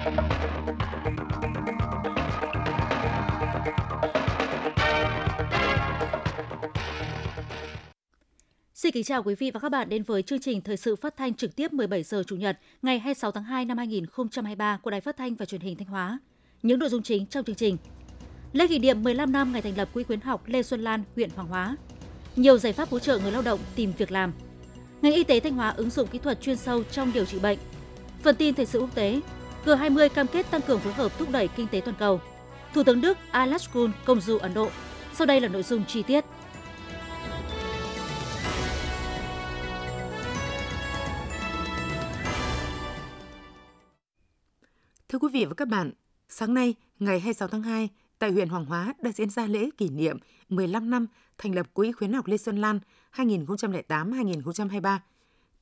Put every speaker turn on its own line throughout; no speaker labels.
Xin kính chào quý vị và các bạn đến với chương trình thời sự phát thanh trực tiếp 17 giờ chủ nhật ngày 26 tháng 2 năm 2023 của Đài Phát thanh và Truyền hình Thanh Hóa. Những nội dung chính trong chương trình. Lễ kỷ niệm 15 năm ngày thành lập Quỹ khuyến học Lê Xuân Lan, huyện Hoàng Hóa. Nhiều giải pháp hỗ trợ người lao động tìm việc làm. Ngành y tế Thanh Hóa ứng dụng kỹ thuật chuyên sâu trong điều trị bệnh. Phần tin thời sự quốc tế, G20 cam kết tăng cường phối hợp thúc đẩy kinh tế toàn cầu. Thủ tướng Đức Alex Kuhn công du Ấn Độ. Sau đây là nội dung chi tiết.
Thưa quý vị và các bạn, sáng nay, ngày 26 tháng 2, tại huyện Hoàng Hóa đã diễn ra lễ kỷ niệm 15 năm thành lập Quỹ khuyến học Lê Xuân Lan 2008-2023.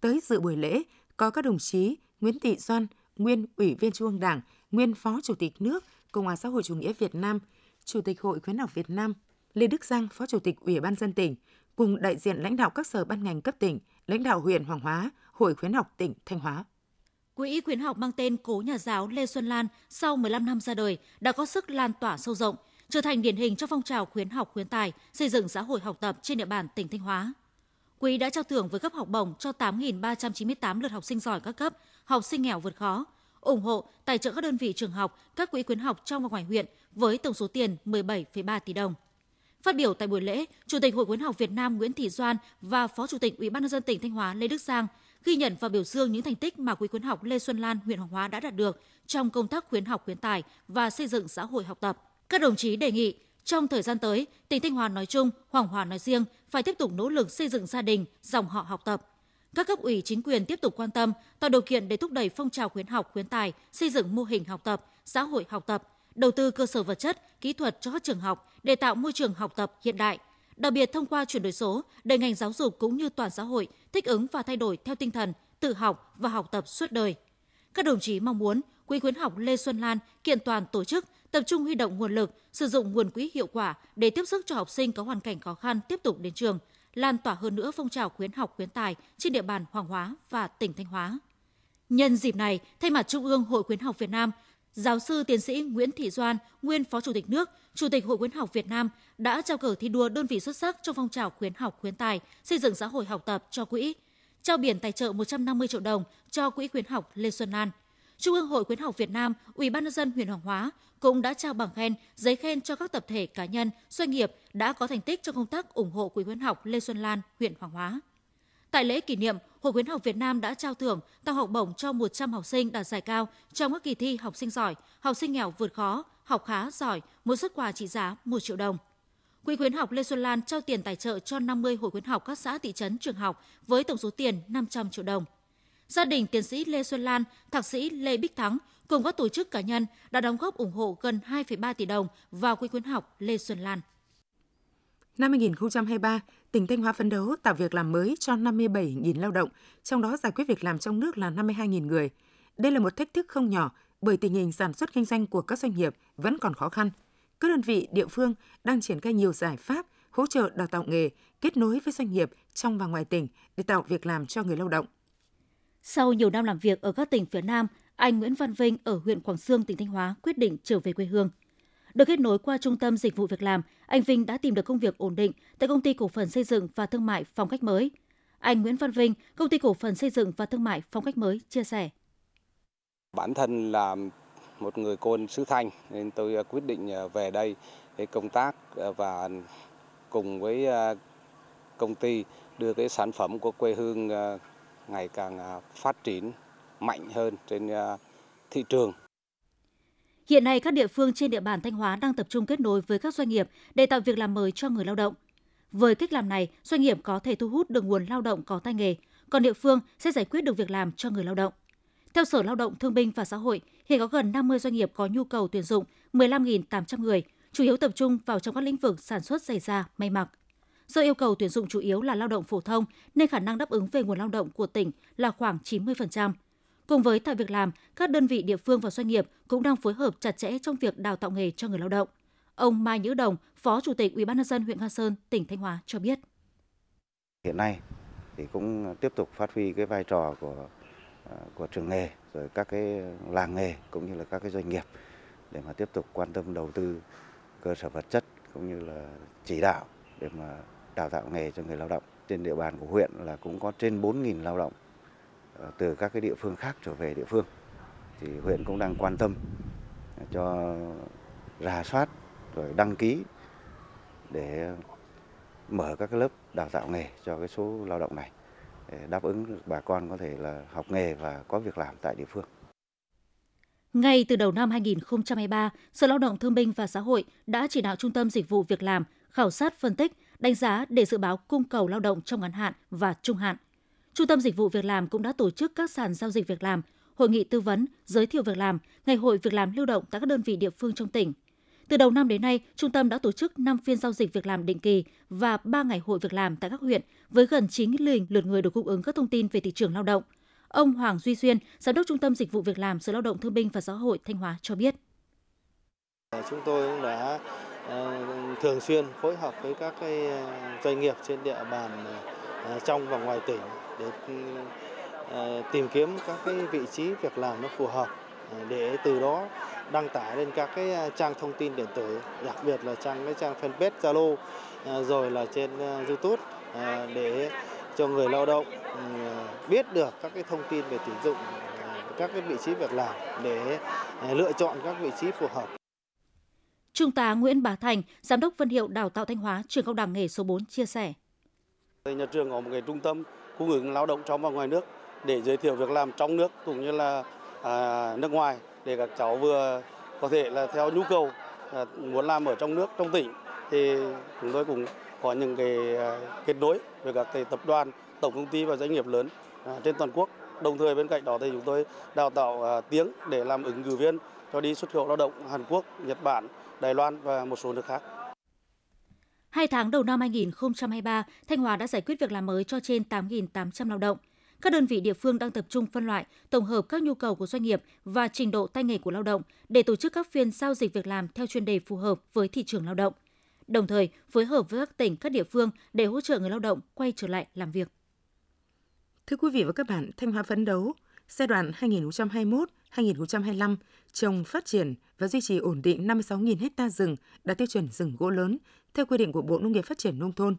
Tới dự buổi lễ có các đồng chí Nguyễn Thị Doan, nguyên Ủy viên Trung ương Đảng, nguyên Phó Chủ tịch nước Cộng hòa xã hội chủ nghĩa Việt Nam, Chủ tịch Hội khuyến học Việt Nam, Lê Đức Giang, Phó Chủ tịch Ủy ban dân tỉnh, cùng đại diện lãnh đạo các sở ban ngành cấp tỉnh, lãnh đạo huyện Hoàng Hóa, Hội khuyến học tỉnh Thanh Hóa.
Quỹ khuyến học mang tên Cố nhà giáo Lê Xuân Lan sau 15 năm ra đời đã có sức lan tỏa sâu rộng, trở thành điển hình cho phong trào khuyến học khuyến tài, xây dựng xã hội học tập trên địa bàn tỉnh Thanh Hóa. Quỹ đã trao thưởng với cấp học bổng cho 8.398 lượt học sinh giỏi các cấp, học sinh nghèo vượt khó, ủng hộ, tài trợ các đơn vị trường học, các quỹ khuyến học trong và ngoài huyện với tổng số tiền 17,3 tỷ đồng. Phát biểu tại buổi lễ, Chủ tịch Hội khuyến học Việt Nam Nguyễn Thị Doan và Phó Chủ tịch Ủy ban nhân dân tỉnh Thanh Hóa Lê Đức Giang ghi nhận và biểu dương những thành tích mà Quỹ khuyến học Lê Xuân Lan, huyện Hoàng Hóa đã đạt được trong công tác khuyến học khuyến tài và xây dựng xã hội học tập. Các đồng chí đề nghị trong thời gian tới, tỉnh Thanh Hóa nói chung, Hoàng Hóa nói riêng phải tiếp tục nỗ lực xây dựng gia đình, dòng họ học tập. Các cấp ủy chính quyền tiếp tục quan tâm, tạo điều kiện để thúc đẩy phong trào khuyến học khuyến tài, xây dựng mô hình học tập, xã hội học tập, đầu tư cơ sở vật chất, kỹ thuật cho các trường học để tạo môi trường học tập hiện đại, đặc biệt thông qua chuyển đổi số để ngành giáo dục cũng như toàn xã hội thích ứng và thay đổi theo tinh thần tự học và học tập suốt đời. Các đồng chí mong muốn Quỹ khuyến học Lê Xuân Lan kiện toàn tổ chức, tập trung huy động nguồn lực, sử dụng nguồn quỹ hiệu quả để tiếp sức cho học sinh có hoàn cảnh khó khăn tiếp tục đến trường, lan tỏa hơn nữa phong trào khuyến học khuyến tài trên địa bàn Hoàng Hóa và tỉnh Thanh Hóa. Nhân dịp này, thay mặt Trung ương Hội khuyến học Việt Nam, Giáo sư tiến sĩ Nguyễn Thị Doan, nguyên Phó Chủ tịch nước, Chủ tịch Hội khuyến học Việt Nam đã trao cờ thi đua đơn vị xuất sắc trong phong trào khuyến học khuyến tài, xây dựng xã hội học tập cho quỹ, trao biển tài trợ 150 triệu đồng cho quỹ khuyến học Lê Xuân Lan. Trung ương Hội khuyến học Việt Nam, Ủy ban nhân dân huyện Hoàng Hóa cũng đã trao bằng khen, giấy khen cho các tập thể cá nhân, doanh nghiệp đã có thành tích trong công tác ủng hộ quỹ khuyến học Lê Xuân Lan, huyện Hoàng Hóa. Tại lễ kỷ niệm, Hội khuyến học Việt Nam đã trao thưởng tặng học bổng cho 100 học sinh đạt giải cao trong các kỳ thi học sinh giỏi, học sinh nghèo vượt khó, học khá giỏi, một xuất quà trị giá 1 triệu đồng. Quỹ khuyến học Lê Xuân Lan trao tiền tài trợ cho 50 hội khuyến học các xã thị trấn trường học với tổng số tiền 500 triệu đồng. Gia đình tiến sĩ Lê Xuân Lan, thạc sĩ Lê Bích Thắng cùng các tổ chức cá nhân đã đóng góp ủng hộ gần 2,3 tỷ đồng vào quỹ khuyến học Lê Xuân Lan.
Năm 2023, tỉnh Thanh Hóa phấn đấu tạo việc làm mới cho 57.000 lao động, trong đó giải quyết việc làm trong nước là 52.000 người. Đây là một thách thức không nhỏ bởi tình hình sản xuất kinh doanh của các doanh nghiệp vẫn còn khó khăn. Các đơn vị địa phương đang triển khai nhiều giải pháp hỗ trợ đào tạo nghề, kết nối với doanh nghiệp trong và ngoài tỉnh để tạo việc làm cho người lao động.
Sau nhiều năm làm việc ở các tỉnh phía Nam, anh Nguyễn Văn Vinh ở huyện Quảng Sương, tỉnh Thanh Hóa quyết định trở về quê hương. Được kết nối qua Trung tâm Dịch vụ Việc làm, anh Vinh đã tìm được công việc ổn định tại Công ty Cổ phần Xây dựng và Thương mại Phong cách mới. Anh Nguyễn Văn Vinh, Công ty Cổ phần Xây dựng và Thương mại Phong cách mới chia sẻ.
Bản thân là một người côn xứ Thanh nên tôi à, quyết định à, về đây để công tác à, và cùng với công ty đưa cái sản phẩm của quê hương ngày càng à, phát triển mạnh hơn trên à, thị trường.
Hiện nay, các địa phương trên địa bàn Thanh Hóa đang tập trung kết nối với các doanh nghiệp để tạo việc làm mới cho người lao động. Với cách làm này, doanh nghiệp có thể thu hút được nguồn lao động có tay nghề, còn địa phương sẽ giải quyết được việc làm cho người lao động. Theo Sở Lao động Thương binh và Xã hội, hiện có gần 50 doanh nghiệp có nhu cầu tuyển dụng 15.800 người, chủ yếu tập trung vào trong các lĩnh vực sản xuất giày da, may mặc. Do yêu cầu tuyển dụng chủ yếu là lao động phổ thông nên khả năng đáp ứng về nguồn lao động của tỉnh là khoảng 90%. Cùng với tạo việc làm, các đơn vị địa phương và doanh nghiệp cũng đang phối hợp chặt chẽ trong việc đào tạo nghề cho người lao động. Ông Mai Nhữ Đồng, Phó Chủ tịch Ủy ban nhân dân huyện Nga Sơn, tỉnh Thanh Hóa cho biết.
Hiện nay thì cũng tiếp tục phát huy cái vai trò của à, của trường nghề rồi các cái làng nghề cũng như là các cái doanh nghiệp để mà tiếp tục quan tâm đầu tư cơ sở vật chất cũng như là chỉ đạo để mà đào tạo nghề cho người lao động. Trên địa bàn của huyện là cũng có trên 4.000 lao động ờ, từ các cái địa phương khác trở về địa phương. Thì huyện cũng đang quan tâm cho rà soát rồi đăng ký để mở các cái lớp đào tạo nghề cho cái số lao động này để đáp ứng bà con có thể là học nghề và có việc làm tại địa phương.
Ngay từ đầu năm 2023, Sở Lao động Thương binh và Xã hội đã chỉ đạo Trung tâm Dịch vụ Việc làm khảo sát phân tích, đánh giá để dự báo cung cầu lao động trong ngắn hạn và trung hạn. Trung tâm Dịch vụ Việc làm cũng đã tổ chức các sàn giao dịch việc làm, hội nghị tư vấn, giới thiệu việc làm, ngày hội việc làm lưu động tại các đơn vị địa phương trong tỉnh. Từ đầu năm đến nay, trung tâm đã tổ chức 5 phiên giao dịch việc làm định kỳ và 3 ngày hội việc làm tại các huyện với gần 9.000 lượt người được cung ứng các thông tin về thị trường lao động. Ông Hoàng Duy Xuyên, Giám đốc Trung tâm Dịch vụ Việc làm Sở Lao động Thương binh và Xã hội Thanh Hóa cho biết.
Chúng tôi cũng đã ờ, thường xuyên phối hợp với các cái ờ, doanh nghiệp trên địa bàn ờ, trong và ngoài tỉnh để ờ, tìm kiếm các cái vị trí việc làm nó phù hợp để từ đó đăng tải lên các cái trang thông tin điện tử, đặc biệt là trang cái trang fanpage Zalo rồi là trên YouTube để cho người lao động ừ, biết được các cái thông tin về tuyển dụng các cái vị trí việc làm để lựa chọn các vị trí phù hợp.
Trung tá Nguyễn Bá Thành, Giám đốc phân Hiệu Đào tạo Thanh Hóa, trường cao đẳng nghề số 4 chia sẻ.
Nhà trường có một cái trung tâm cung ứng lao động trong và ngoài nước để giới thiệu việc làm trong nước cũng như là à, nước ngoài để các cháu vừa có thể là theo nhu cầu à, muốn làm ở trong nước trong tỉnh thì chúng tôi cũng có những cái à, kết nối với các cái tập đoàn, tổng công ty và doanh nghiệp lớn à, trên toàn quốc. Đồng thời bên cạnh đó thì chúng tôi đào tạo à, tiếng để làm ứng cử viên cho đi xuất khẩu lao động Hàn Quốc, Nhật Bản, Đài Loan và một số nước khác.
Hai tháng đầu năm 2023, Thanh Hóa đã giải quyết việc làm mới cho trên 8.800 lao động. Các đơn vị địa phương đang tập trung phân loại, tổng hợp các nhu cầu của doanh nghiệp và trình độ tay nghề của lao động để tổ chức các phiên giao dịch việc làm theo chuyên đề phù hợp với thị trường lao động đồng thời phối hợp với các tỉnh, các địa phương để hỗ trợ người lao động quay trở lại làm việc.
Thưa quý vị và các bạn, Thanh Hóa phấn đấu giai đoạn 2021-2025 trồng, phát triển và duy trì ổn định 56.000 ha rừng đạt tiêu chuẩn rừng gỗ lớn theo quy định của Bộ Nông nghiệp Phát triển Nông thôn.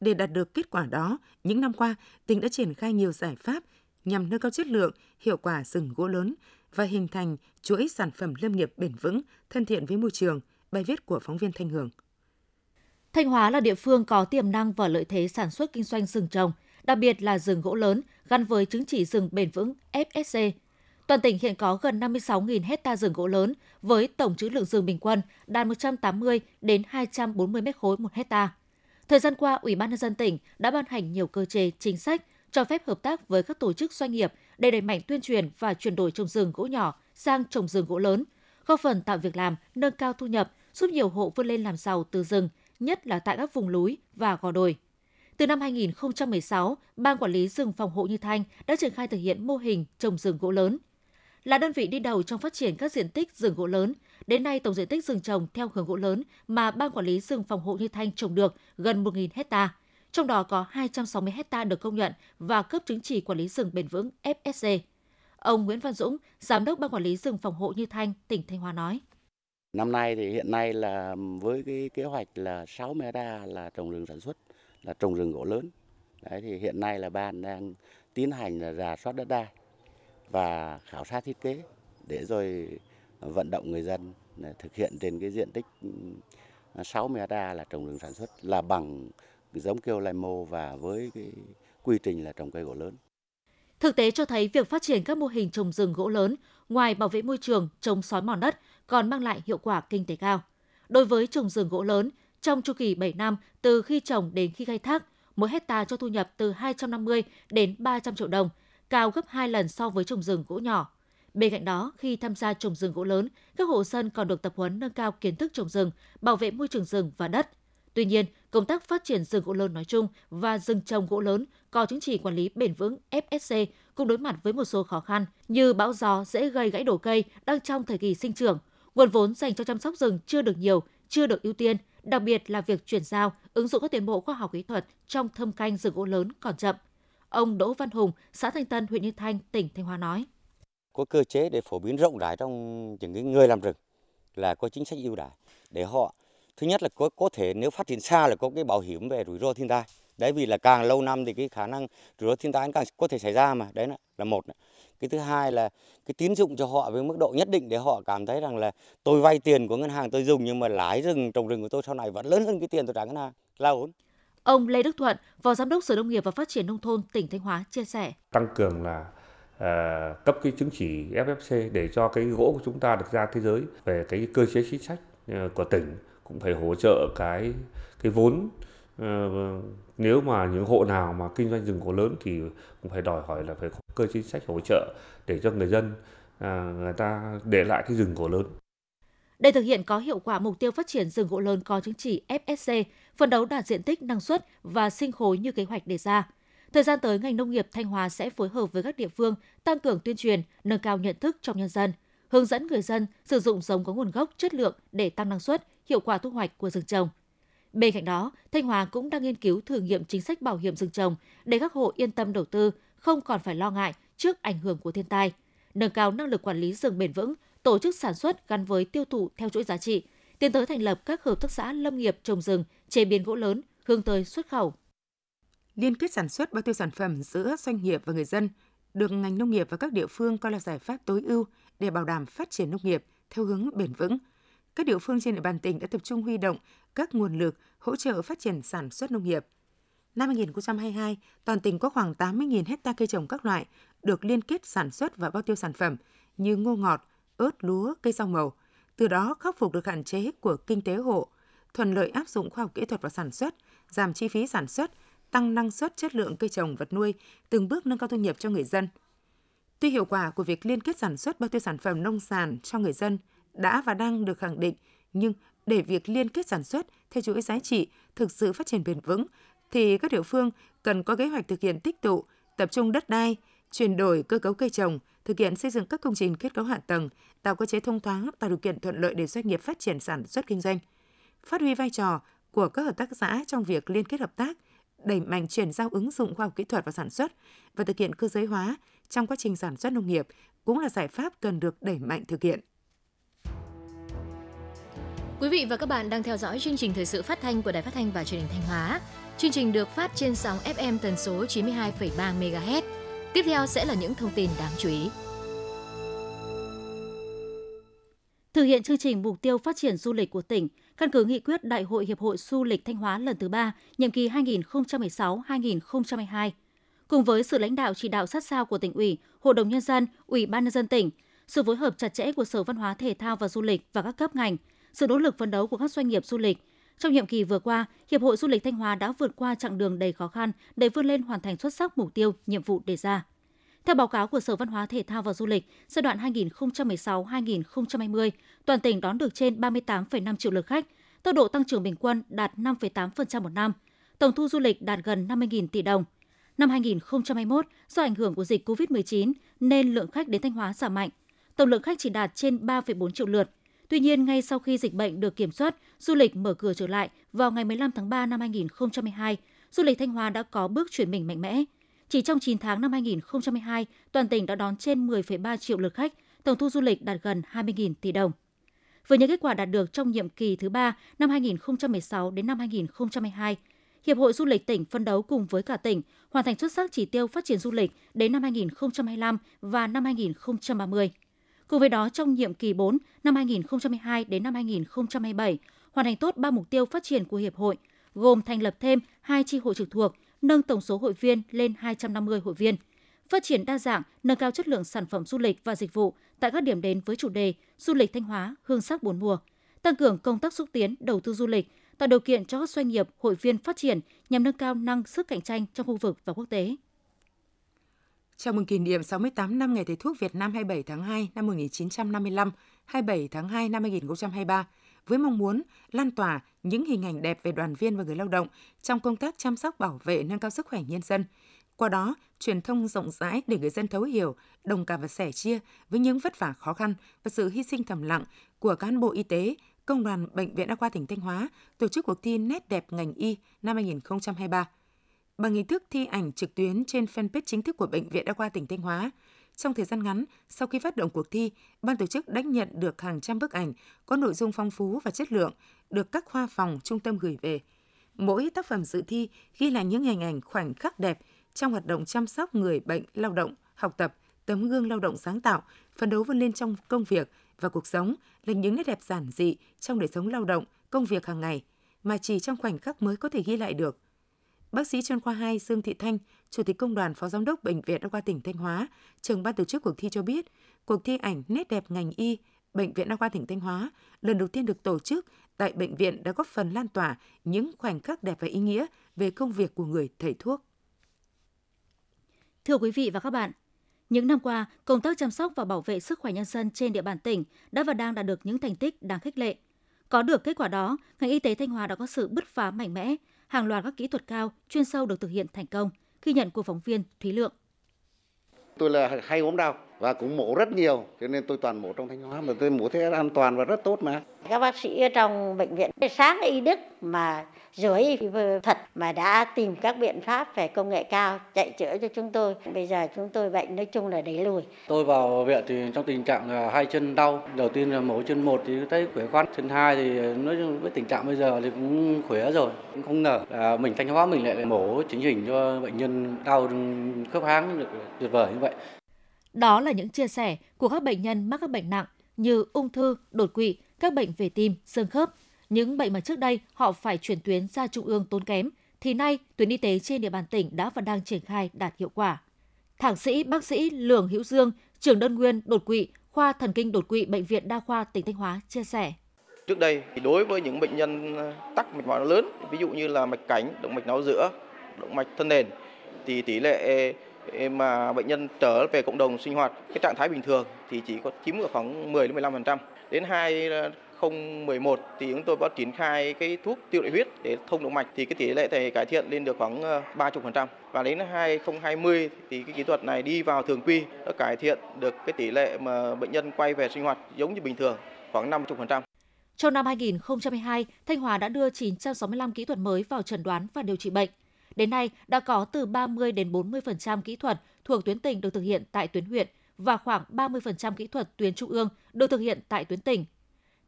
Để đạt được kết quả đó, những năm qua, tỉnh đã triển khai nhiều giải pháp nhằm nâng cao chất lượng, hiệu quả rừng gỗ lớn và hình thành chuỗi sản phẩm lâm nghiệp bền vững, thân thiện với môi trường. Bài viết của phóng viên Thanh Hường.
Thanh Hóa là địa phương có tiềm năng và lợi thế sản xuất kinh doanh rừng trồng, đặc biệt là rừng gỗ lớn gắn với chứng chỉ rừng bền vững FSC. Toàn tỉnh hiện có gần 56.000 hecta rừng gỗ lớn với tổng trữ lượng rừng bình quân đạt 180 đến 240 mét khối một hecta. Thời gian qua, Ủy ban nhân dân tỉnh đã ban hành nhiều cơ chế, chính sách cho phép hợp tác với các tổ chức doanh nghiệp để đẩy mạnh tuyên truyền và chuyển đổi trồng rừng gỗ nhỏ sang trồng rừng gỗ lớn, góp phần tạo việc làm, nâng cao thu nhập, giúp nhiều hộ vươn lên làm giàu từ rừng nhất là tại các vùng núi và gò đồi. Từ năm 2016, Ban Quản lý rừng phòng hộ Như Thanh đã triển khai thực hiện mô hình trồng rừng gỗ lớn. Là đơn vị đi đầu trong phát triển các diện tích rừng gỗ lớn, đến nay tổng diện tích rừng trồng theo hướng gỗ lớn mà Ban Quản lý rừng phòng hộ Như Thanh trồng được gần 1.000 hecta, trong đó có 260 hecta được công nhận và cấp chứng chỉ quản lý rừng bền vững FSC. Ông Nguyễn Văn Dũng, Giám đốc Ban Quản lý rừng phòng hộ Như Thanh, tỉnh Thanh Hóa nói.
Năm nay thì hiện nay là với cái kế hoạch là 60 hecta là trồng rừng sản xuất, là trồng rừng gỗ lớn. Đấy thì hiện nay là ban đang tiến hành là rà soát đất đai và khảo sát thiết kế để rồi vận động người dân thực hiện trên cái diện tích ừ, 60 ha là trồng rừng sản xuất là bằng giống keo lai mô và với cái quy trình là trồng cây gỗ lớn.
Thực tế cho thấy việc phát triển các mô hình trồng rừng gỗ lớn, ngoài bảo vệ môi trường, chống xói mòn đất, còn mang lại hiệu quả kinh tế cao. Đối với trồng rừng gỗ lớn, trong chu kỳ 7 năm từ khi trồng đến khi khai thác, mỗi hecta cho thu nhập từ 250 đến 300 triệu đồng, cao gấp 2 lần so với trồng rừng gỗ nhỏ. Bên cạnh đó, khi tham gia trồng rừng gỗ lớn, các hộ dân còn được tập huấn nâng cao kiến thức trồng rừng, bảo vệ môi trường rừng và đất. Tuy nhiên, công tác phát triển rừng gỗ lớn nói chung và rừng trồng gỗ lớn có chứng chỉ quản lý bền vững FSC cũng đối mặt với một số khó khăn như bão gió dễ gây gãy đổ cây đang trong thời kỳ sinh trưởng, Nguồn vốn dành cho chăm sóc rừng chưa được nhiều, chưa được ưu tiên, đặc biệt là việc chuyển giao, ứng dụng các tiến bộ khoa học kỹ thuật trong thâm canh rừng gỗ lớn còn chậm. Ông Đỗ Văn Hùng, xã Thanh Tân, huyện Như Thanh, tỉnh Thanh Hóa nói.
Có cơ chế để phổ biến rộng rãi trong những cái người làm rừng là có chính sách ưu đãi để họ thứ nhất là có có thể nếu phát triển xa là có cái bảo hiểm về rủi ro thiên tai đấy vì là càng lâu năm thì cái khả năng rủi ro thiên tai càng có thể xảy ra mà đấy là một cái thứ hai là cái tín dụng cho họ với mức độ nhất định để họ cảm thấy rằng là tôi vay tiền của ngân hàng tôi dùng nhưng mà lái rừng trồng rừng của tôi sau này vẫn lớn hơn cái tiền tôi trả ngân hàng là ổn
Ông Lê Đức Thuận, Phó Giám đốc Sở Nông nghiệp và Phát triển Nông thôn tỉnh Thanh Hóa chia sẻ.
Tăng cường là à, cấp cái chứng chỉ FFC để cho cái gỗ của chúng ta được ra thế giới về cái cơ chế chính sách ờ, của tỉnh cũng phải hỗ trợ cái cái vốn à, Ờ, vâng. nếu mà những hộ nào mà kinh doanh rừng gỗ lớn thì cũng phải đòi hỏi là phải có cơ chính sách hỗ trợ để cho người dân à, người ta để lại cái rừng gỗ lớn.
Để thực hiện có hiệu quả mục tiêu phát triển rừng gỗ lớn có chứng chỉ FSC, phấn đấu đạt diện tích năng suất và sinh khối như kế hoạch đề ra. Thời gian tới, ngành nông nghiệp Thanh Hóa sẽ phối hợp với các địa phương tăng cường tuyên truyền, nâng cao nhận thức trong nhân dân, hướng dẫn người dân sử dụng giống có nguồn gốc chất lượng để tăng năng suất, hiệu quả thu hoạch của rừng trồng. Bên cạnh đó, Thanh Hóa cũng đang nghiên cứu thử nghiệm chính sách bảo hiểm rừng trồng để các hộ yên tâm đầu tư, không còn phải lo ngại trước ảnh hưởng của thiên tai, nâng cao năng lực quản lý rừng bền vững, tổ chức sản xuất gắn với tiêu thụ theo chuỗi giá trị, tiến tới thành lập các hợp tác xã lâm nghiệp trồng rừng, chế biến gỗ lớn, hướng tới xuất khẩu.
Liên kết sản xuất bao tiêu sản phẩm giữa doanh nghiệp và người dân được ngành nông nghiệp và các địa phương coi là giải pháp tối ưu để bảo đảm phát triển nông nghiệp theo hướng bền vững. Các địa phương trên địa bàn tỉnh đã tập trung huy động các nguồn lực hỗ trợ phát triển sản xuất nông nghiệp. Năm 2022, toàn tỉnh có khoảng 80.000 hecta cây trồng các loại được liên kết sản xuất và bao tiêu sản phẩm như ngô ngọt, ớt, lúa, cây rau màu. Từ đó khắc phục được hạn chế của kinh tế hộ, thuận lợi áp dụng khoa học kỹ thuật vào sản xuất, giảm chi phí sản xuất, tăng năng suất chất lượng cây trồng vật nuôi, từng bước nâng cao thu nhập cho người dân. Tuy hiệu quả của việc liên kết sản xuất bao tiêu sản phẩm nông sản cho người dân đã và đang được khẳng định, nhưng để việc liên kết sản xuất theo chuỗi giá trị thực sự phát triển bền vững, thì các địa phương cần có kế hoạch thực hiện tích tụ, tập trung đất đai, chuyển đổi cơ cấu cây trồng, thực hiện xây dựng các công trình kết cấu hạ tầng, tạo cơ chế thông thoáng, tạo điều kiện thuận lợi để doanh nghiệp phát triển sản xuất kinh doanh. Phát huy vai trò của các hợp tác xã trong việc liên kết hợp tác, đẩy mạnh chuyển giao ứng dụng khoa học kỹ thuật vào sản xuất và thực hiện cơ giới hóa trong quá trình sản xuất nông nghiệp cũng là giải pháp cần được đẩy mạnh thực hiện.
Quý vị và các bạn đang theo dõi chương trình thời sự phát thanh của Đài Phát thanh và Truyền hình Thanh Hóa. Chương trình được phát trên sóng FM tần số 92,3 MHz. Tiếp theo sẽ là những thông tin đáng chú ý.
Thực hiện chương trình mục tiêu phát triển du lịch của tỉnh, căn cứ nghị quyết Đại hội Hiệp hội Du lịch Thanh Hóa lần thứ 3, nhiệm kỳ 2016-2022. Cùng với sự lãnh đạo chỉ đạo sát sao của tỉnh ủy, Hội đồng Nhân dân, Ủy ban Nhân dân tỉnh, sự phối hợp chặt chẽ của Sở Văn hóa Thể thao và Du lịch và các cấp ngành, sự nỗ lực phấn đấu của các doanh nghiệp du lịch. Trong nhiệm kỳ vừa qua, Hiệp hội Du lịch Thanh Hóa đã vượt qua chặng đường đầy khó khăn để vươn lên hoàn thành xuất sắc mục tiêu, nhiệm vụ đề ra. Theo báo cáo của Sở Văn hóa Thể thao và Du lịch, giai đoạn 2016-2020, toàn tỉnh đón được trên 38,5 triệu lượt khách, tốc độ tăng trưởng bình quân đạt 5,8% một năm, tổng thu du lịch đạt gần 50.000 tỷ đồng. Năm 2021, do ảnh hưởng của dịch COVID-19 nên lượng khách đến Thanh Hóa giảm mạnh. Tổng lượng khách chỉ đạt trên 3,4 triệu lượt. Tuy nhiên, ngay sau khi dịch bệnh được kiểm soát, du lịch mở cửa trở lại vào ngày 15 tháng 3 năm 2022, du lịch Thanh Hóa đã có bước chuyển mình mạnh mẽ. Chỉ trong 9 tháng năm 2022, toàn tỉnh đã đón trên 10,3 triệu lượt khách, tổng thu du lịch đạt gần 20.000 tỷ đồng. Với những kết quả đạt được trong nhiệm kỳ thứ 3 năm 2016 đến năm 2022, Hiệp hội Du lịch tỉnh phân đấu cùng với cả tỉnh hoàn thành xuất sắc chỉ tiêu phát triển du lịch đến năm 2025 và năm 2030. Cùng với đó, trong nhiệm kỳ 4 năm 2022 đến năm 2027, hoàn thành tốt ba mục tiêu phát triển của Hiệp hội, gồm thành lập thêm hai chi hội trực thuộc, nâng tổng số hội viên lên 250 hội viên, phát triển đa dạng, nâng cao chất lượng sản phẩm du lịch và dịch vụ tại các điểm đến với chủ đề du lịch Thanh Hóa, hương sắc bốn mùa, tăng cường công tác xúc tiến đầu tư du lịch, tạo điều kiện cho các doanh nghiệp, hội viên phát triển nhằm nâng cao năng sức cạnh tranh trong khu vực và quốc tế.
Chào mừng kỷ niệm 68 năm Ngày Thầy thuốc Việt Nam 27 tháng 2 năm 1955, 27 tháng 2 năm 2023, với mong muốn lan tỏa những hình ảnh đẹp về đoàn viên và người lao động trong công tác chăm sóc bảo vệ nâng cao sức khỏe nhân dân. Qua đó, truyền thông rộng rãi để người dân thấu hiểu, đồng cảm và sẻ chia với những vất vả khó khăn và sự hy sinh thầm lặng của cán bộ y tế, Công đoàn Bệnh viện Đa khoa tỉnh Thanh Hóa tổ chức cuộc thi Nét đẹp ngành y năm 2023 bằng hình thức thi ảnh trực tuyến trên fanpage chính thức của Bệnh viện Đa khoa tỉnh Thanh Hóa. Trong thời gian ngắn, sau khi phát động cuộc thi, ban tổ chức đã nhận được hàng trăm bức ảnh có nội dung phong phú và chất lượng được các khoa phòng trung tâm gửi về. Mỗi tác phẩm dự thi ghi lại những hình ảnh khoảnh khắc đẹp trong hoạt động chăm sóc người bệnh, lao động, học tập, tấm gương lao động sáng tạo, phấn đấu vươn lên trong công việc và cuộc sống là những nét đẹp giản dị trong đời sống lao động, công việc hàng ngày mà chỉ trong khoảnh khắc mới có thể ghi lại được. Bác sĩ chuyên khoa 2 Dương Thị Thanh, Chủ tịch Công đoàn Phó Giám đốc Bệnh viện Đa khoa tỉnh Thanh Hóa, trưởng ban tổ chức cuộc thi cho biết, cuộc thi ảnh nét đẹp ngành y Bệnh viện Đa khoa tỉnh Thanh Hóa lần đầu tiên được tổ chức tại bệnh viện đã góp phần lan tỏa những khoảnh khắc đẹp và ý nghĩa về công việc của người thầy thuốc.
Thưa quý vị và các bạn, những năm qua, công tác chăm sóc và bảo vệ sức khỏe nhân dân trên địa bàn tỉnh đã và đang đạt được những thành tích đáng khích lệ. Có được kết quả đó, ngành y tế Thanh Hóa đã có sự bứt phá mạnh mẽ, hàng loạt các kỹ thuật cao, chuyên sâu được thực hiện thành công, ghi nhận của phóng viên Thúy Lượng.
Tôi là hay ốm đau và cũng mổ rất nhiều, cho nên tôi toàn mổ trong Thanh Hóa mà tôi mổ thế an toàn và rất tốt mà.
Các bác sĩ trong bệnh viện sáng y đức mà dưới thật mà đã tìm các biện pháp về công nghệ cao chạy chữa cho chúng tôi. Bây giờ chúng tôi bệnh nói chung là đẩy lùi.
Tôi vào viện thì trong tình trạng là hai chân đau. Đầu tiên là mổ chân một thì thấy khỏe khoắn. Chân hai thì nói chung với tình trạng bây giờ thì cũng khỏe rồi. Cũng không ngờ là mình Thanh Hóa mình lại mổ chính hình cho bệnh nhân đau khớp háng được tuyệt vời như vậy.
Đó là những chia sẻ của các bệnh nhân mắc các bệnh nặng như ung thư, đột quỵ, các bệnh về tim, xương khớp, những bệnh mà trước đây họ phải chuyển tuyến ra trung ương tốn kém, thì nay tuyến y tế trên địa bàn tỉnh đã và đang triển khai đạt hiệu quả. Thạc sĩ bác sĩ Lường Hữu Dương, trưởng đơn nguyên đột quỵ, khoa thần kinh đột quỵ bệnh viện Đa khoa tỉnh Thanh Hóa chia sẻ.
Trước đây thì đối với những bệnh nhân ờ, tắc mạch máu lớn, ví dụ như là mạch cánh, động mạch não giữa, động mạch thân nền thì tỷ lệ mà bệnh nhân trở về cộng đồng sinh hoạt cái trạng thái bình thường thì chỉ có chiếm khoảng 10 đến 15%. Đến 2011 ờ, thì chúng tôi bắt triển khai cái thuốc tiêu đại huyết để thông động mạch thì cái tỷ lệ này cải thiện lên được khoảng ờ, 30%. Và đến 2020 thì cái kỹ thuật này đi vào thường quy nó cải thiện được cái tỷ lệ mà bệnh nhân quay về sinh hoạt giống như bình thường khoảng 50%.
Trong năm 2022, Thanh Hóa đã đưa 965 kỹ thuật mới vào chẩn đoán và điều trị bệnh. Đến nay, đã có từ 30 đến 40% kỹ thuật thuộc tuyến tỉnh được thực hiện tại tuyến huyện và khoảng 30% kỹ thuật tuyến trung ương được thực hiện tại tuyến tỉnh.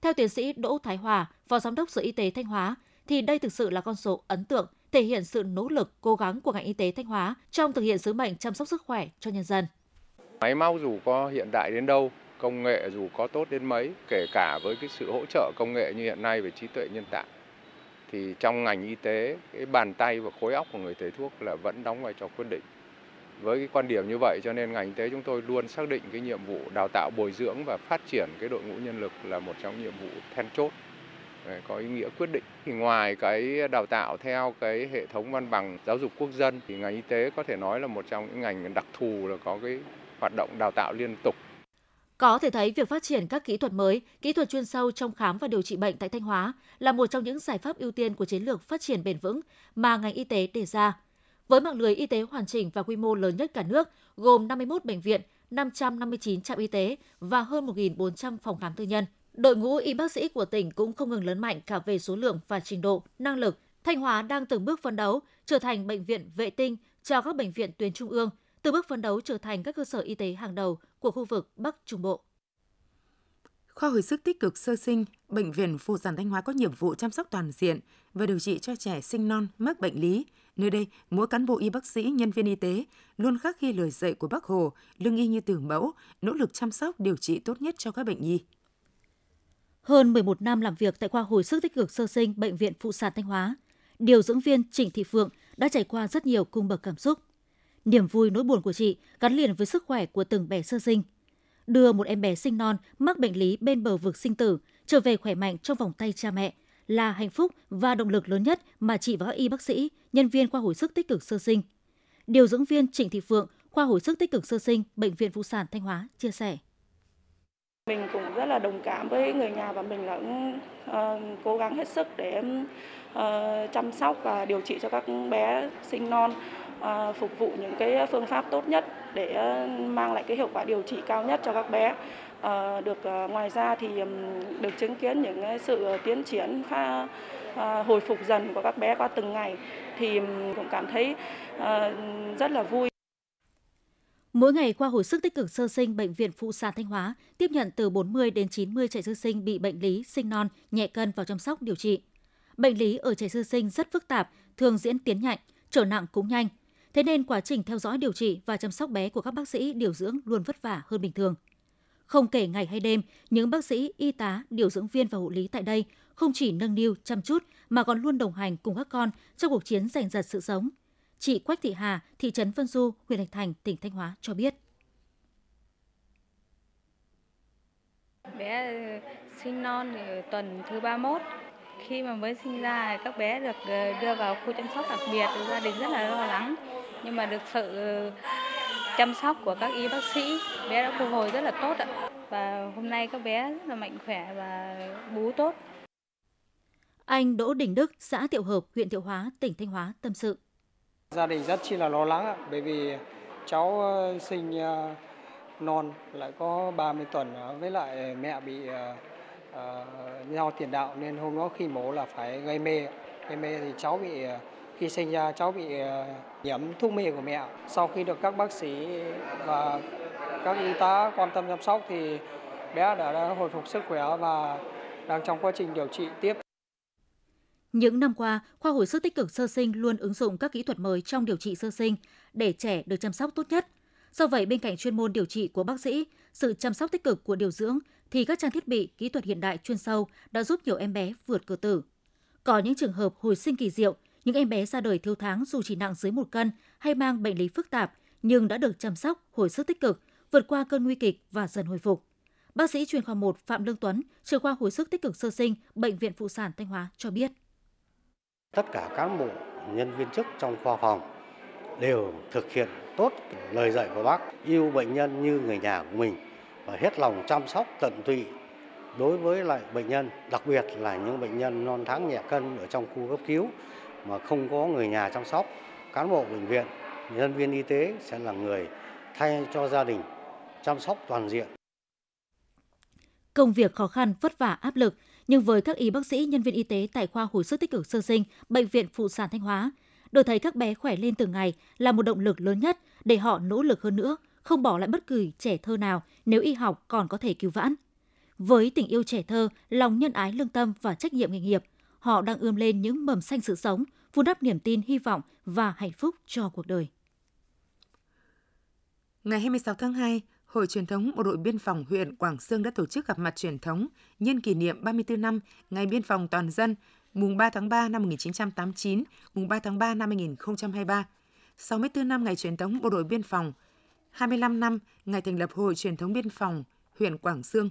Theo tiến sĩ Đỗ Thái Hòa, Phó Giám đốc Sở Y tế Thanh Hóa, thì đây thực sự là con số ấn tượng, thể hiện sự nỗ lực, cố gắng của ngành y tế Thanh Hóa trong thực hiện sứ mệnh chăm sóc sức khỏe cho nhân dân.
Máy móc dù có hiện đại đến đâu, công nghệ dù có tốt đến mấy, kể cả với cái sự hỗ trợ công nghệ như hiện nay về trí tuệ nhân tạo, thì trong ngành y tế, cái bàn tay và khối óc của người thầy thuốc là vẫn đóng vai trò quyết định. Với cái quan điểm như vậy cho nên ngành y tế chúng tôi luôn xác định cái nhiệm vụ đào tạo, bồi dưỡng và phát triển cái đội ngũ nhân lực là một trong nhiệm vụ then chốt. Có ý nghĩa quyết định. Thì ngoài cái đào tạo theo cái hệ thống văn bằng giáo dục quốc dân thì ngành y tế có thể nói là một trong những ngành đặc thù là có cái hoạt động đào tạo liên tục
có thể thấy việc phát triển các kỹ thuật mới, kỹ thuật chuyên sâu trong khám và điều trị bệnh tại Thanh Hóa là một trong những giải pháp ưu tiên của chiến lược phát triển bền vững mà ngành y tế đề ra. Với mạng lưới y tế hoàn chỉnh và quy mô lớn nhất cả nước, gồm 51 bệnh viện, 559 trạm y tế và hơn 1.400 phòng khám tư nhân, đội ngũ y bác sĩ của tỉnh cũng không ngừng lớn mạnh cả về số lượng và trình độ, năng lực. Thanh Hóa đang từng bước phấn đấu trở thành bệnh viện vệ tinh cho các bệnh viện tuyến trung ương, từ bước phấn đấu trở thành các cơ sở y tế hàng đầu của khu vực Bắc Trung Bộ.
Khoa hồi sức tích cực sơ sinh, Bệnh viện Phụ sản Thanh Hóa có nhiệm vụ chăm sóc toàn diện và điều trị cho trẻ sinh non mắc bệnh lý. Nơi đây, mỗi cán bộ y bác sĩ, nhân viên y tế luôn khắc ghi lời dạy của Bác Hồ, lương y như từ mẫu, nỗ lực chăm sóc điều trị tốt nhất cho các bệnh nhi.
Hơn 11 năm làm việc tại khoa hồi sức tích cực sơ sinh Bệnh viện Phụ sản Thanh Hóa, điều dưỡng viên Trịnh Thị Phượng đã trải qua rất nhiều cung bậc cảm xúc. Niềm vui nỗi buồn của chị gắn liền với sức khỏe của từng bé sơ sinh. Đưa một em bé sinh non mắc bệnh lý bên bờ vực sinh tử trở về khỏe mạnh trong vòng tay cha mẹ là hạnh phúc và động lực lớn nhất mà chị và các y bác sĩ, nhân viên khoa hồi sức tích cực sơ sinh. Điều dưỡng viên Trịnh Thị Phượng, khoa hồi sức tích cực sơ sinh, Bệnh viện Phụ sản Thanh Hóa chia sẻ.
Mình cũng rất là đồng cảm với người nhà và mình là cũng uh, cố gắng hết sức để uh, chăm sóc và điều trị cho các bé sinh non Ờ, phục vụ những cái phương pháp tốt nhất để ờ, mang lại cái hiệu quả điều trị cao nhất cho các bé. Ờ, được ngoài ra thì được chứng kiến những sự tiến triển hồi phục dần của các bé qua từng ngày thì cũng cảm thấy rất là vui.
Mỗi ngày khoa hồi sức tích cực sơ sinh bệnh viện Phụ sản Thanh Hóa tiếp nhận từ 40 đến 90 trẻ sơ sinh bị bệnh lý sinh non, nhẹ cân vào chăm sóc điều trị. Bệnh lý ở trẻ sơ sinh rất phức tạp, thường diễn tiến nhanh, trở nặng cũng nhanh. Thế nên quá trình theo dõi điều trị và chăm sóc bé của các bác sĩ điều dưỡng luôn vất vả hơn bình thường. Không kể ngày hay đêm, những bác sĩ, y tá, điều dưỡng viên và hộ lý tại đây không chỉ nâng niu, chăm chút mà còn luôn đồng hành cùng các con trong cuộc chiến giành giật sự sống. Chị Quách Thị Hà, thị trấn Vân Du, huyện Thạch Thành, tỉnh Thanh Hóa cho biết.
Bé ờ, sinh non ờ, tuần thứ 31. Khi mà mới sinh ra các bé được ờ, đưa vào khu chăm sóc đặc biệt, gia đình rất là lo lắng. Nhưng mà được sự chăm sóc của các y bác sĩ, bé đã phục hồi rất là tốt ạ. Và hôm nay các bé rất là mạnh khỏe và bú tốt.
Anh Đỗ Đình Đức, xã Tiệu Hợp, huyện Thiệu Hóa, tỉnh Thanh Hóa tâm sự.
Gia đình rất chi là lo lắng ạ, bởi vì cháu ờ, sinh ờ, non lại có 30 tuần với lại mẹ bị uh, do tiền đạo nên hôm đó khi mổ là phải gây mê. Gây mê thì cháu bị ờ, khi sinh ra cháu bị ờ, nhiễm thuốc mê của mẹ. Sau khi được các bác sĩ và các y tá quan tâm chăm sóc thì bé đã, đã hồi phục sức khỏe và đang trong quá trình điều trị tiếp.
Những năm qua, khoa hồi sức tích cực sơ sinh luôn ứng dụng các kỹ thuật mới trong điều trị sơ sinh để trẻ được chăm sóc tốt nhất. Do vậy, bên cạnh chuyên môn điều trị của bác sĩ, sự chăm sóc tích cực của điều dưỡng thì các trang thiết bị, kỹ thuật hiện đại chuyên sâu đã giúp nhiều em bé vượt cửa tử. Có những trường hợp hồi sinh kỳ diệu, những em bé ra đời thiếu tháng dù chỉ nặng dưới một cân hay mang bệnh lý phức tạp nhưng đã được chăm sóc hồi sức tích cực, vượt qua cơn nguy kịch và dần hồi phục. Bác sĩ chuyên khoa 1 Phạm Lương Tuấn, trưởng khoa hồi sức tích cực sơ sinh, Bệnh viện Phụ sản Thanh Hóa cho biết.
Tất cả cán bộ, nhân viên chức trong khoa phòng đều thực hiện tốt lời dạy của bác, yêu bệnh nhân như người nhà của mình và hết lòng chăm sóc tận tụy đối với lại bệnh nhân, đặc biệt là những bệnh nhân non tháng nhẹ cân ở trong khu cấp cứu mà không có người nhà chăm sóc. Cán bộ bệnh viện, nhân viên y tế sẽ là người thay cho gia đình chăm sóc toàn diện.
Công việc khó khăn, vất vả, áp lực – nhưng với các y bác sĩ, nhân viên y tế tại khoa hồi sức tích cực sơ sinh, bệnh viện phụ sản Thanh Hóa, được thấy các bé khỏe lên từng ngày là một động lực lớn nhất để họ nỗ lực hơn nữa, không bỏ lại bất kỳ trẻ thơ nào nếu y học còn có thể cứu vãn. Với tình yêu trẻ thơ, lòng nhân ái lương tâm và trách nhiệm nghề nghiệp, họ đang ươm lên những mầm xanh sự sống, vun đắp niềm tin, hy vọng và hạnh phúc cho cuộc đời.
Ngày 26 tháng 2, Hội truyền thống Bộ đội Biên phòng huyện Quảng Sương đã tổ chức gặp mặt truyền thống nhân kỷ niệm 34 năm Ngày Biên phòng Toàn dân, mùng 3 tháng 3 năm 1989, mùng 3 tháng 3 năm 2023, 64 năm Ngày truyền thống Bộ đội Biên phòng, 25 năm Ngày thành lập Hội truyền thống Biên phòng huyện Quảng Sương.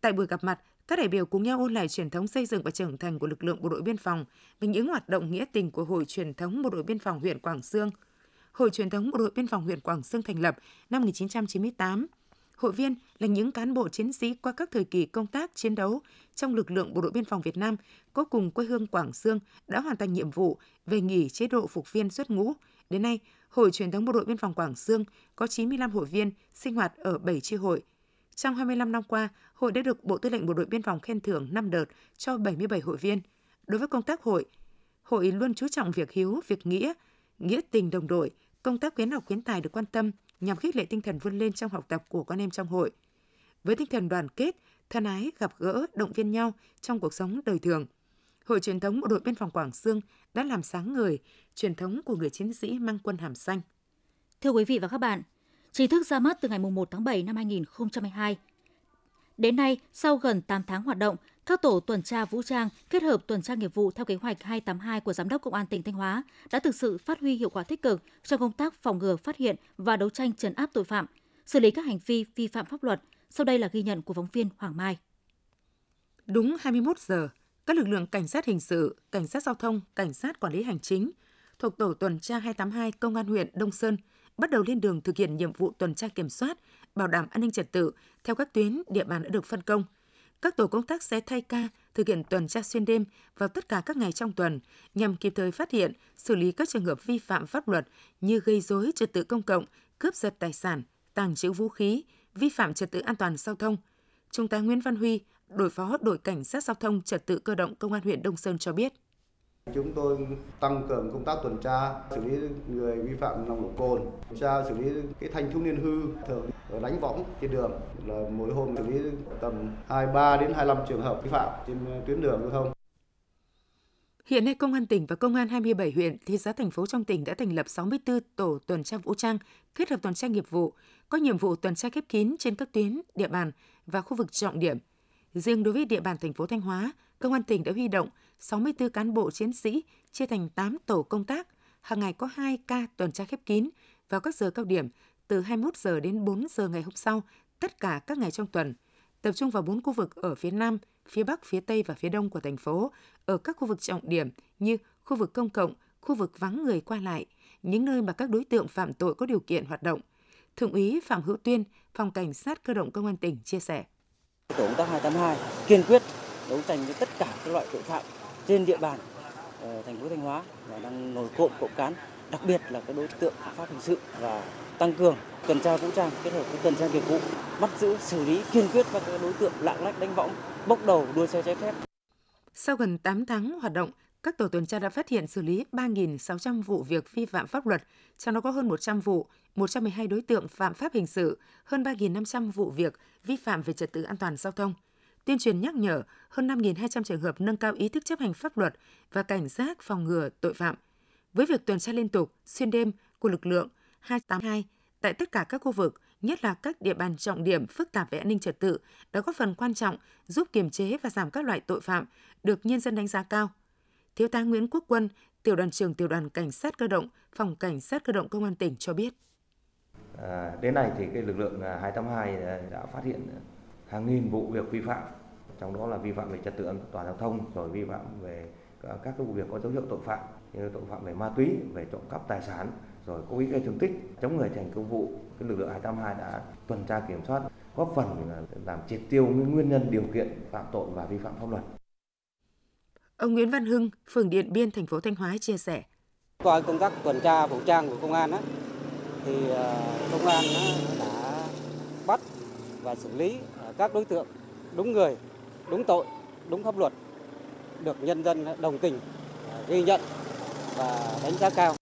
Tại buổi gặp mặt, các đại biểu cùng nhau ôn lại truyền thống xây dựng và trưởng thành của lực lượng bộ đội biên phòng và những hoạt động nghĩa tình của Hội truyền thống bộ đội biên phòng huyện Quảng Sương – Hội truyền thống Bộ đội Biên phòng huyện Quảng Sương thành lập năm 1998. Hội viên là những cán bộ chiến sĩ qua các thời kỳ công tác chiến đấu trong lực lượng Bộ đội Biên phòng Việt Nam có cùng quê hương Quảng Sương đã hoàn thành nhiệm vụ về nghỉ chế độ phục viên xuất ngũ. Đến nay, Hội truyền thống Bộ đội Biên phòng Quảng Dương có 95 hội viên sinh hoạt ở 7 chi hội. Trong 25 năm qua, hội đã được Bộ Tư lệnh Bộ đội Biên phòng khen thưởng 5 đợt cho 77 hội viên. Đối với công tác hội, hội luôn chú trọng việc hiếu, việc nghĩa, nghĩa tình đồng đội, công tác khuyến học khuyến tài được quan tâm nhằm khích lệ tinh thần vươn lên trong học tập của con em trong hội. Với tinh thần đoàn kết, thân ái, gặp gỡ, động viên nhau trong cuộc sống đời thường, Hội truyền thống Bộ đội Biên phòng Quảng Dương đã làm sáng người truyền thống của người chiến sĩ mang quân hàm xanh.
Thưa quý vị và các bạn, chính thức ra mắt từ ngày 1 tháng 7 năm 2022. Đến nay, sau gần 8 tháng hoạt động, các tổ tuần tra vũ trang kết hợp tuần tra nghiệp vụ theo kế hoạch 282 của Giám đốc Công an tỉnh Thanh Hóa đã thực sự phát huy hiệu quả tích cực trong công tác phòng ngừa, phát hiện và đấu tranh trấn áp tội phạm, xử lý các hành vi vi phạm pháp luật. Sau đây là ghi nhận của phóng viên Hoàng Mai.
Đúng 21 giờ, các lực lượng cảnh sát hình sự, cảnh sát giao thông, cảnh sát quản lý hành chính thuộc tổ tuần tra 282 Công an huyện Đông Sơn bắt đầu lên đường thực hiện nhiệm vụ tuần tra kiểm soát, bảo đảm an ninh trật tự theo các tuyến địa bàn đã được phân công – các tổ công tác sẽ thay ca thực hiện tuần tra xuyên đêm vào tất cả các ngày trong tuần nhằm kịp thời phát hiện, xử lý các trường hợp vi phạm pháp luật như gây dối trật tự công cộng, cướp giật tài sản, tàng trữ vũ khí, vi phạm trật tự an toàn giao thông. Trung tá Nguyễn Văn Huy, đội phó đội cảnh sát giao thông trật tự cơ động công an huyện Đông Sơn cho biết.
Chúng tôi tăng cường công tác tuần tra, xử lý người vi phạm nồng độ cồn, tuần tra xử lý cái thanh thiếu niên hư thường đánh võng trên đường là mỗi hôm xử lý tầm 23 đến 25 trường hợp vi phạm trên tuyến đường giao thông.
Hiện nay, Công an tỉnh và Công an 27 huyện, thị xã thành phố trong tỉnh đã thành lập 64 tổ tuần tra vũ trang kết hợp tuần tra nghiệp vụ, có nhiệm vụ tuần tra khép kín trên các tuyến, địa bàn và khu vực trọng điểm. Riêng đối với địa bàn thành phố Thanh Hóa, Công an tỉnh đã huy động 64 cán bộ chiến sĩ chia thành 8 tổ công tác, hàng ngày có 2 ca tuần tra khép kín vào các giờ cao điểm từ 21 giờ đến 4 giờ ngày hôm sau, tất cả các ngày trong tuần, tập trung vào 4 khu vực ở phía Nam, phía Bắc, phía Tây và phía Đông của thành phố, ở các khu vực trọng điểm như khu vực công cộng, khu vực vắng người qua lại, những nơi mà các đối tượng phạm tội có điều kiện hoạt động. Thượng úy Phạm Hữu Tuyên, Phòng Cảnh sát Cơ động Công an tỉnh chia sẻ.
Tổ công tác 282 kiên quyết đấu tranh với tất cả các loại tội phạm trên địa bàn ờ, thành phố Thanh Hóa và đang nổi cộm cộng cán, đặc biệt là các đối tượng phạm pháp hình sự và tăng cường tuần tra vũ trang kết hợp với tuần tra nghiệp vụ bắt giữ xử lý kiên quyết các đối tượng lạng lách đánh võng bốc đầu đua xe trái phép.
Sau gần 8 tháng hoạt động, các tổ tuần tra đã phát hiện xử lý 3.600 vụ việc vi phạm pháp luật, trong đó có hơn 100 vụ, 112 đối tượng phạm pháp hình sự, hơn 3.500 vụ việc vi phạm về trật tự an toàn giao thông. Tuyên truyền nhắc nhở hơn 5.200 trường hợp nâng cao ý thức chấp hành pháp luật và cảnh giác phòng ngừa tội phạm. Với việc tuần tra liên tục, xuyên đêm của lực lượng 282 tại tất cả các khu vực, nhất là các địa bàn trọng điểm phức tạp về an ninh trật tự, đã góp phần quan trọng giúp kiềm chế và giảm các loại tội phạm, được nhân dân đánh giá cao. Thiếu tá Nguyễn Quốc Quân, tiểu đoàn trưởng tiểu đoàn cảnh sát cơ động, phòng cảnh sát cơ động công an tỉnh cho biết.
À, đến nay thì cái lực lượng à, 282 à, đã phát hiện hàng nghìn vụ việc vi phạm, trong đó là vi phạm về trật tự an toàn giao thông, rồi vi phạm về các cái vụ việc có dấu hiệu tội phạm như tội phạm về ma túy, về trộm cắp tài sản, rồi cố ý gây thương tích, chống người thi hành công vụ. Cái lực lượng 282 đã tuần tra kiểm soát, góp phần làm triệt tiêu nguyên nhân điều kiện phạm tội và vi phạm pháp luật.
Ông Nguyễn Văn Hưng, phường Điện Biên, thành phố Thanh Hóa chia sẻ.
Qua công tác tuần tra vũ trang của công an á, thì ờ, công an đã bắt và xử lý ờ, các đối tượng đúng người, đúng tội, đúng pháp luật, được nhân dân đồng tình, ờ, ghi nhận và đánh giá cao.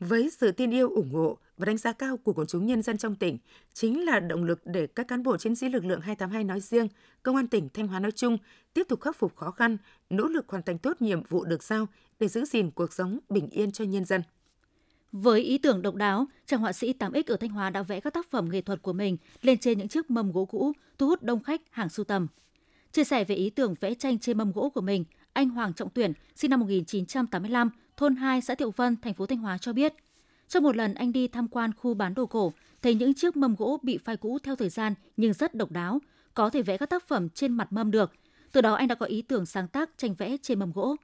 Với sự tin yêu ủng hộ và đánh giá cao của quần chúng nhân dân trong tỉnh chính là động lực để các cán bộ chiến sĩ lực lượng 282 nói riêng, công an tỉnh Thanh Hóa nói chung tiếp tục khắc phục khó khăn, nỗ lực hoàn thành tốt nhiệm vụ được giao để giữ gìn cuộc sống bình yên cho nhân dân.
Với ý tưởng độc đáo, chàng họa sĩ 8X ở Thanh Hóa đã vẽ các tác phẩm nghệ thuật của mình lên trên những chiếc mâm gỗ cũ, thu hút đông khách hàng sưu tầm. Chia sẻ về ý tưởng vẽ tranh trên mâm gỗ của mình, anh Hoàng Trọng Tuyển, sinh năm 1985, thôn 2, xã Thiệu Vân, thành phố Thanh Hóa cho biết, trong một lần anh đi tham quan khu bán đồ cổ, thấy những chiếc mâm gỗ bị phai cũ theo thời gian nhưng rất độc đáo, có thể vẽ các tác phẩm trên mặt mâm được. Từ đó anh đã có ý tưởng sáng tác tranh vẽ trên mâm gỗ.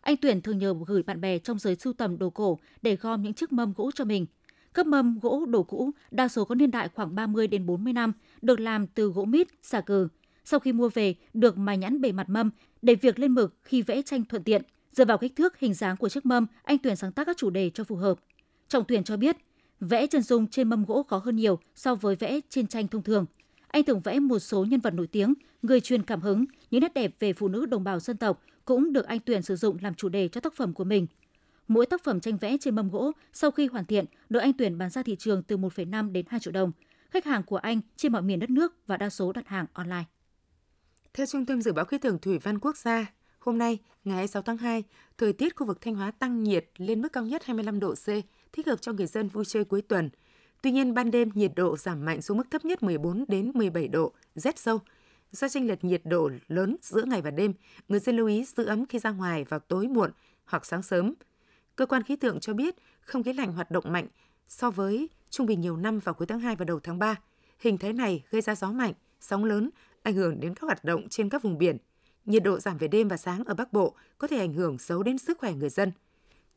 Anh Tuyển thường nhờ gửi bạn bè trong giới sưu tầm đồ cổ để gom những chiếc mâm gỗ cho mình. Các mâm gỗ đồ cũ đa số có niên đại khoảng 30 đến 40 năm, được làm từ gỗ mít, xà cừ. Sau khi mua về, được mài nhẵn bề mặt mâm để việc lên mực khi vẽ tranh thuận tiện. Dựa vào kích thước, hình dáng của chiếc mâm, anh Tuyển sáng tác các chủ đề cho phù hợp. Trọng Tuyển cho biết, vẽ chân dung trên mâm gỗ khó hơn nhiều so với vẽ trên tranh thông thường. Anh thường vẽ một số nhân vật nổi tiếng, người truyền cảm hứng, những nét đẹp về phụ nữ đồng bào dân tộc cũng được anh Tuyển sử dụng làm chủ đề cho tác phẩm của mình. Mỗi tác phẩm tranh vẽ trên mâm gỗ sau khi hoàn thiện được anh Tuyển bán ra thị trường từ 1,5 đến 2 triệu đồng. Khách hàng của anh trên mọi miền đất nước và đa số đặt hàng online.
Theo Trung tâm Dự báo Khí tượng Thủy văn Quốc gia, hôm nay, ngày 26 tháng 2, thời tiết khu vực Thanh Hóa tăng nhiệt lên mức cao nhất 25 độ C, thích hợp cho người dân vui chơi cuối tuần. Tuy nhiên, ban đêm nhiệt độ giảm mạnh xuống mức thấp nhất 14 đến 17 độ, rét sâu. Do chênh lệch nhiệt độ lớn giữa ngày và đêm, người dân lưu ý giữ ấm khi ra ngoài vào tối muộn hoặc sáng sớm. Cơ quan khí tượng cho biết không khí lạnh hoạt động mạnh so với trung bình nhiều năm vào cuối tháng 2 và đầu tháng 3. Hình thái này gây ra gió mạnh, sóng lớn, ảnh hưởng đến các hoạt động trên các vùng biển. Nhiệt độ giảm về đêm và sáng ở Bắc Bộ có thể ảnh hưởng xấu đến sức khỏe người dân.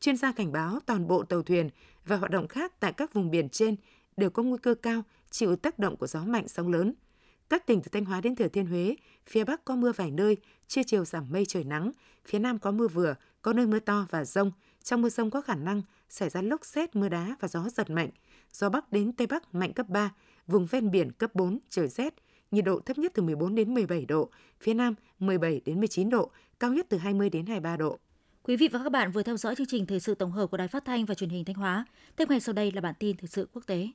Chuyên gia cảnh báo toàn bộ tàu thuyền và hoạt động khác tại các vùng biển trên đều có nguy cơ cao chịu tác động của gió mạnh sóng lớn. Các tỉnh từ Thanh Hóa đến Thừa Thiên Huế, phía Bắc có mưa vài nơi, trưa chiều giảm mây trời nắng, phía Nam có mưa vừa, có nơi mưa to và rông. Trong mưa rông có khả năng xảy ra lốc xét, mưa đá và gió giật mạnh. Gió Bắc đến Tây Bắc mạnh cấp 3, vùng ven biển cấp 4, trời rét. Nhiệt độ thấp nhất từ 14 đến 17 độ, phía Nam 17 đến 19 độ, cao nhất từ 20 đến 23 độ.
Quý vị và các bạn vừa theo dõi chương trình thời sự tổng hợp của Đài Phát thanh và Truyền hình Thanh Hóa. Tiếp ngay sau đây là bản tin thời sự quốc tế.